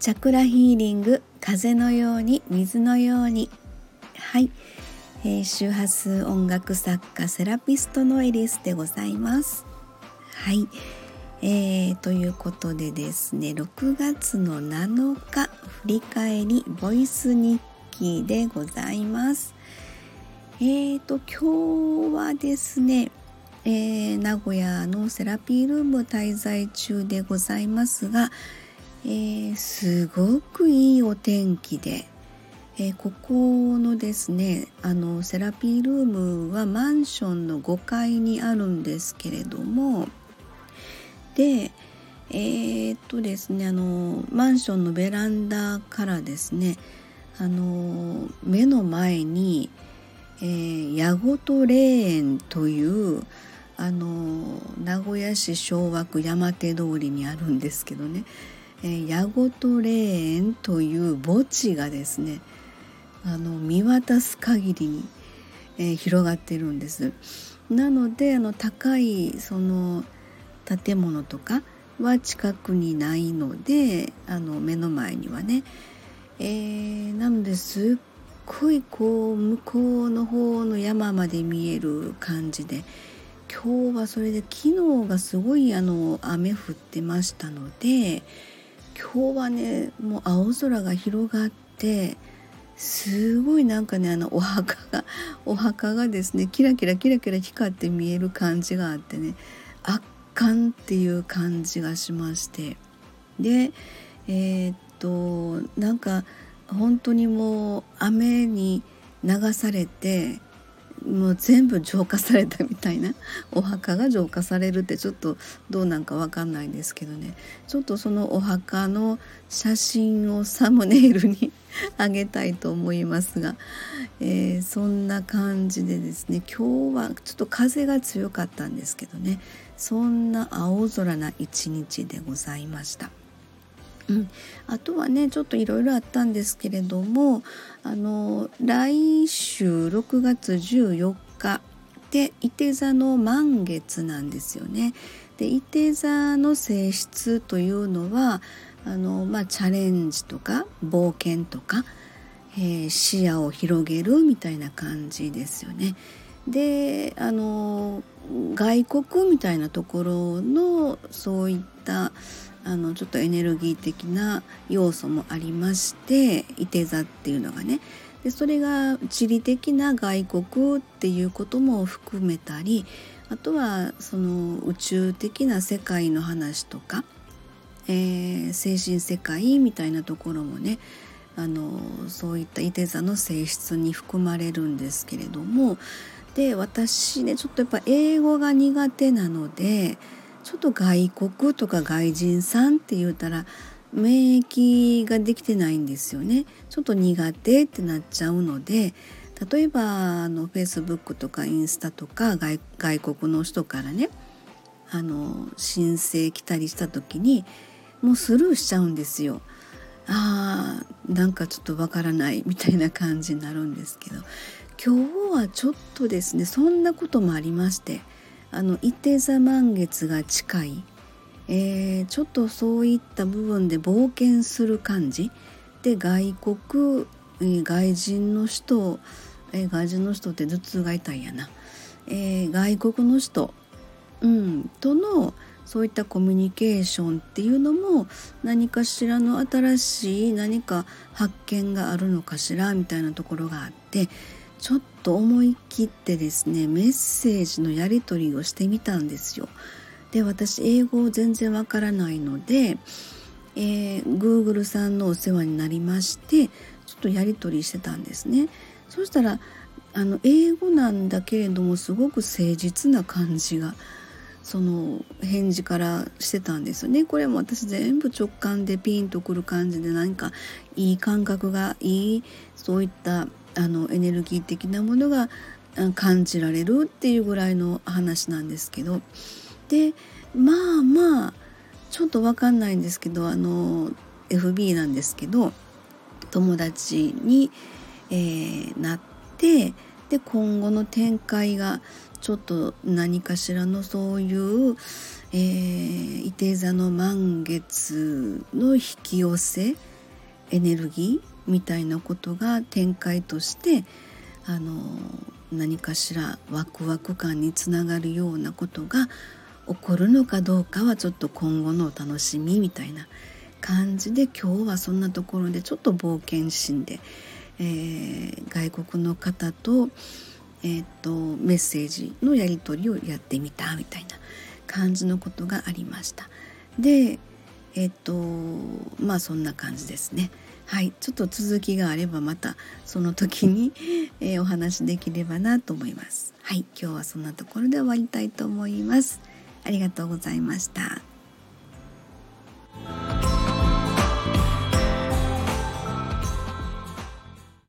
チャクラヒーリング風のように水のように。はい、えー、周波数音楽作家セラピストのエリスでございます。はい、えー、ということでですね6月の7日振り返りボイス日記でございます。えーと今日はですねえー、名古屋のセラピールーム滞在中でございますが、えー、すごくいいお天気で、えー、ここのですねあのセラピールームはマンションの5階にあるんですけれどもでえー、っとですねあのマンションのベランダからですねあの目の前に、えー、矢ごと霊園というあの名古屋市昭和区山手通りにあるんですけどね。えー、矢ごと霊園という墓地がですねあの見渡す限りに、えー、広がってるんです。なのであの高いその建物とかは近くにないのであの目の前にはね、えー、なのですっごいこう向こうの方の山まで見える感じで今日はそれで昨日がすごいあの雨降ってましたので今日はねもう青空が広がってすごいなんかねあのお墓が お墓がですねキラキラキラキラ光って見える感じがあってね圧巻っていう感じがしまして。でえー、っとなんか本当にもう雨に流されてもう全部浄化されたみたいな。お墓が浄化されるってちょっとどうなんか分かんないんですけどね。ちょっとそのお墓の写真をサムネイルに あげたいと思いますが、えー、そんな感じでですね。今日はちょっと風が強かったんですけどね。そんな青空な一日でございました。うん、あとはねちょっといろいろあったんですけれどもあの来週6月14日で伊手座の満月なんですよね。で伊手座の性質というのはあの、まあ、チャレンジとか冒険とか、えー、視野を広げるみたいな感じですよね。であの外国みたいなところのそういったあのちょっとエネルギー的な要素もありましていて座っていうのがね。でそれが地理的な外国っていうことも含めたりあとはその宇宙的な世界の話とか、えー、精神世界みたいなところもねあのそういったいて座の性質に含まれるんですけれどもで私ねちょっとやっぱ英語が苦手なのでちょっと外国とか外人さんって言うたら免疫ができてないんですよねちょっと苦手ってなっちゃうので例えばあの Facebook とかインスタとか外外国の人からねあの申請来たりした時にもうスルーしちゃうんですよ。あーなんかちょっとわからないみたいな感じになるんですけど今日はちょっとですねそんなこともありましてあの伊手座満月が近い、えー、ちょっとそういった部分で冒険する感じ。で外国、えー、外人の人、えー、外人の人って頭痛が痛いやな、えー、外国の人、うん、とのそういったコミュニケーションっていうのも何かしらの新しい何か発見があるのかしらみたいなところがあってちょっと思い切ってですねメッセージのやり取りをしてみたんですよ。で私英語全然わからないので、えー、Google さんのお世話になりましてちょっとやり取りしてたんですね。そしたらあの英語なんだけれどもすごく誠実な感じがその返事からしてたんですよね。これも私全部直感でピンとくる感じで何かいい感覚がいいそういったあのエネルギー的なものが感じられるっていうぐらいの話なんですけど。でまあまあちょっと分かんないんですけどあの FB なんですけど友達に、えー、なってで今後の展開がちょっと何かしらのそういう、えー、伊手座の満月の引き寄せエネルギーみたいなことが展開としてあの何かしらワクワク感につながるようなことが起こるのかどうかはちょっと今後のお楽しみみたいな感じで今日はそんなところでちょっと冒険心で、えー、外国の方と,、えーと、メッセージのやり取りをやってみたみたいな感じのことがありました。でえっ、とまあそんな感じですね。はい、ちょっと続きがあればまたその時に、えー、お話できればなと思います。はい、今日はそんなところで終わりたいと思います。ありがとうございました。